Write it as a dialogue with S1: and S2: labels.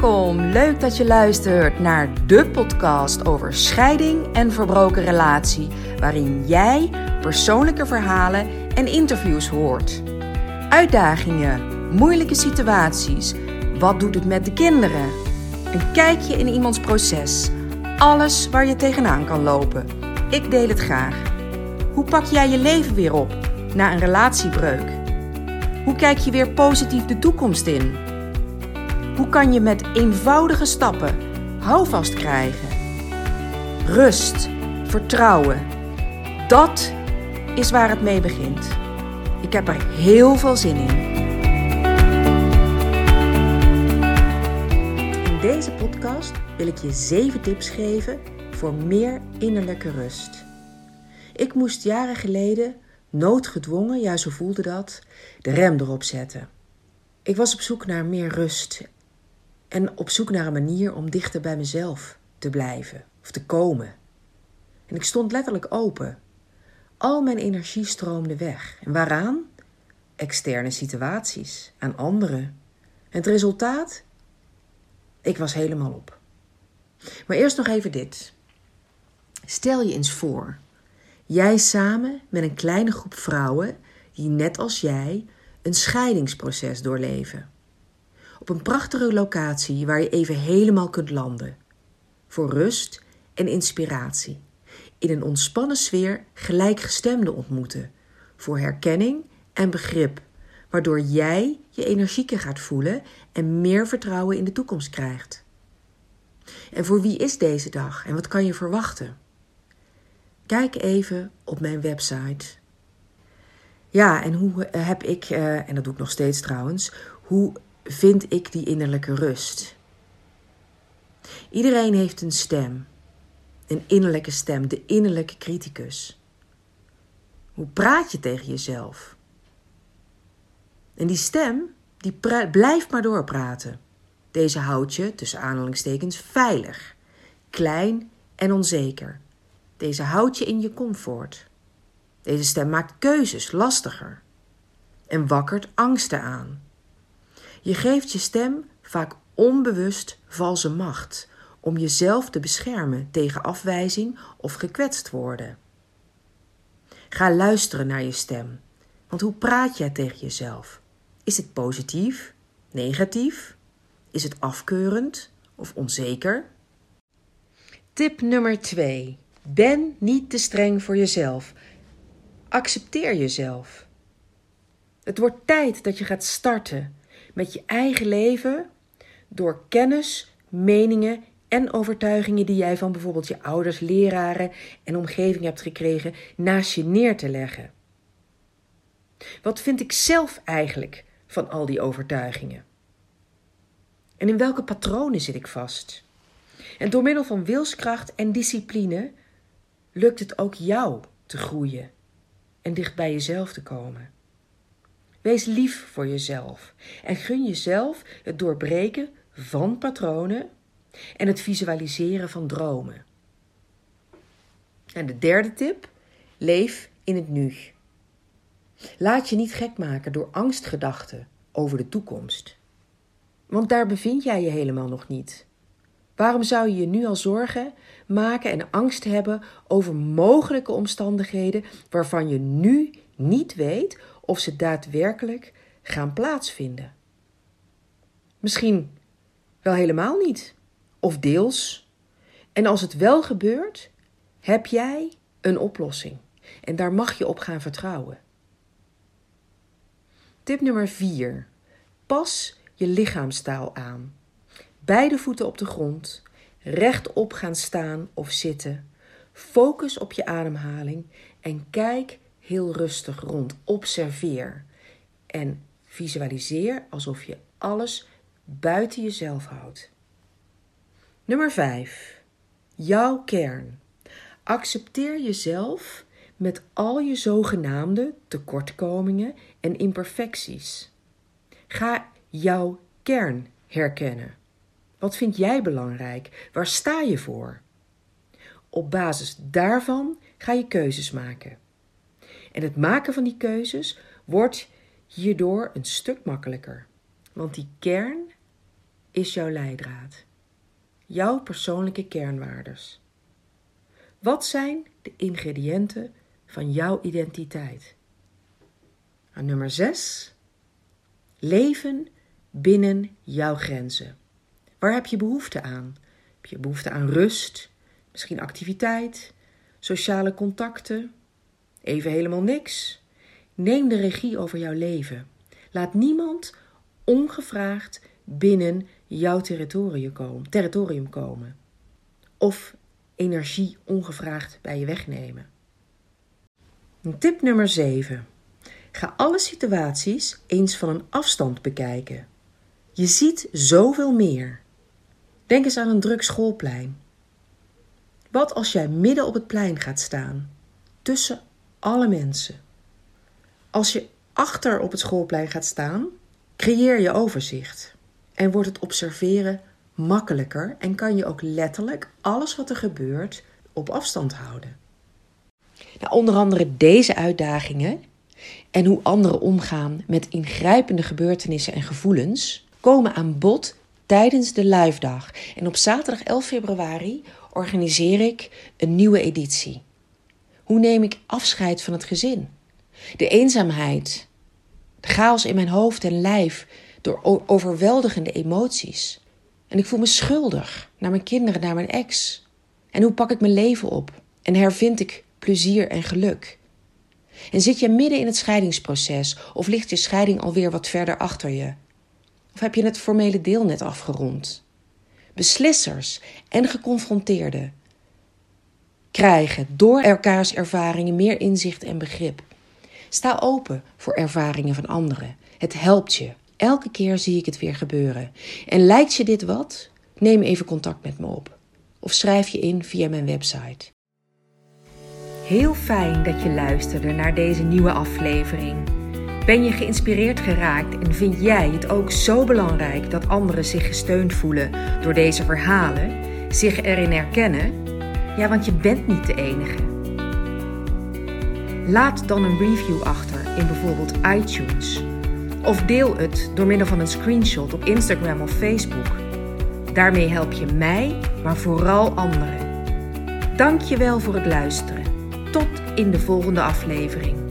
S1: Welkom, leuk dat je luistert naar de podcast over scheiding en verbroken relatie, waarin jij persoonlijke verhalen en interviews hoort. Uitdagingen, moeilijke situaties, wat doet het met de kinderen? Een kijkje in iemands proces, alles waar je tegenaan kan lopen. Ik deel het graag. Hoe pak jij je leven weer op na een relatiebreuk? Hoe kijk je weer positief de toekomst in? Hoe kan je met eenvoudige stappen houvast krijgen? Rust, vertrouwen. Dat is waar het mee begint. Ik heb er heel veel zin in. In deze podcast wil ik je 7 tips geven voor meer innerlijke rust. Ik moest jaren geleden, noodgedwongen, ja zo voelde dat, de rem erop zetten. Ik was op zoek naar meer rust en op zoek naar een manier om dichter bij mezelf te blijven of te komen. En ik stond letterlijk open. Al mijn energie stroomde weg. En waaraan? Externe situaties, aan anderen. En het resultaat? Ik was helemaal op. Maar eerst nog even dit. Stel je eens voor, jij samen met een kleine groep vrouwen die net als jij een scheidingsproces doorleven op een prachtige locatie waar je even helemaal kunt landen. Voor rust en inspiratie. In een ontspannen sfeer gelijkgestemden ontmoeten. Voor herkenning en begrip, waardoor jij je energieker gaat voelen en meer vertrouwen in de toekomst krijgt. En voor wie is deze dag en wat kan je verwachten? Kijk even op mijn website. Ja, en hoe heb ik, eh, en dat doe ik nog steeds trouwens, hoe vind ik die innerlijke rust. Iedereen heeft een stem, een innerlijke stem, de innerlijke criticus. Hoe praat je tegen jezelf? En die stem, die blijft maar doorpraten. Deze houdt je, tussen aanhalingstekens, veilig, klein en onzeker. Deze houdt je in je comfort. Deze stem maakt keuzes lastiger en wakkert angsten aan. Je geeft je stem vaak onbewust valse macht om jezelf te beschermen tegen afwijzing of gekwetst worden. Ga luisteren naar je stem, want hoe praat jij tegen jezelf? Is het positief, negatief? Is het afkeurend of onzeker? Tip nummer 2. Ben niet te streng voor jezelf. Accepteer jezelf. Het wordt tijd dat je gaat starten met je eigen leven door kennis, meningen en overtuigingen die jij van bijvoorbeeld je ouders, leraren en omgeving hebt gekregen naast je neer te leggen. Wat vind ik zelf eigenlijk van al die overtuigingen? En in welke patronen zit ik vast? En door middel van wilskracht en discipline lukt het ook jou te groeien en dicht bij jezelf te komen. Wees lief voor jezelf en gun jezelf het doorbreken van patronen en het visualiseren van dromen. En de derde tip: leef in het nu. Laat je niet gek maken door angstgedachten over de toekomst. Want daar bevind jij je helemaal nog niet. Waarom zou je je nu al zorgen maken en angst hebben over mogelijke omstandigheden waarvan je nu niet weet of ze daadwerkelijk gaan plaatsvinden. Misschien wel helemaal niet, of deels. En als het wel gebeurt, heb jij een oplossing. En daar mag je op gaan vertrouwen. Tip nummer 4. Pas je lichaamstaal aan. Beide voeten op de grond, rechtop gaan staan of zitten. Focus op je ademhaling en kijk heel rustig rond. Observeer en visualiseer alsof je alles buiten jezelf houdt. Nummer 5. Jouw kern. Accepteer jezelf met al je zogenaamde tekortkomingen en imperfecties. Ga jouw kern herkennen. Wat vind jij belangrijk? Waar sta je voor? Op basis daarvan ga je keuzes maken. En het maken van die keuzes wordt hierdoor een stuk makkelijker. Want die kern, is jouw leidraad? Jouw persoonlijke kernwaardes. Wat zijn de ingrediënten van jouw identiteit? En nummer 6. Leven binnen jouw grenzen. Waar heb je behoefte aan? Heb je behoefte aan rust, misschien activiteit, sociale contacten? Even helemaal niks. Neem de regie over jouw leven. Laat niemand ongevraagd binnen jouw territorium komen, territorium komen. Of energie ongevraagd bij je wegnemen. Tip nummer 7. Ga alle situaties eens van een afstand bekijken. Je ziet zoveel meer. Denk eens aan een druk schoolplein. Wat als jij midden op het plein gaat staan, tussen alle mensen? Als je achter op het schoolplein gaat staan, creëer je overzicht en wordt het observeren makkelijker en kan je ook letterlijk alles wat er gebeurt op afstand houden. Nou, onder andere deze uitdagingen en hoe anderen omgaan met ingrijpende gebeurtenissen en gevoelens komen aan bod tijdens de live dag. En op zaterdag 11 februari organiseer ik een nieuwe editie. Hoe neem ik afscheid van het gezin? De eenzaamheid, de chaos in mijn hoofd en lijf door overweldigende emoties. En ik voel me schuldig naar mijn kinderen, naar mijn ex. En hoe pak ik mijn leven op? En hervind ik plezier en geluk? En zit je midden in het scheidingsproces of ligt je scheiding alweer wat verder achter je? Of heb je het formele deel net afgerond? Beslissers en geconfronteerden krijgen door elkaars ervaringen meer inzicht en begrip. Sta open voor ervaringen van anderen. Het helpt je. Elke keer zie ik het weer gebeuren. En lijkt je dit wat? Neem even contact met me op. Of schrijf je in via mijn website. Heel fijn dat je luisterde naar deze nieuwe aflevering. Ben je geïnspireerd geraakt en vind jij het ook zo belangrijk dat anderen zich gesteund voelen door deze verhalen, zich erin herkennen? Ja, want je bent niet de enige. Laat dan een review achter in bijvoorbeeld iTunes. Of deel het door middel van een screenshot op Instagram of Facebook. Daarmee help je mij, maar vooral anderen. Dank je wel voor het luisteren. Tot in de volgende aflevering.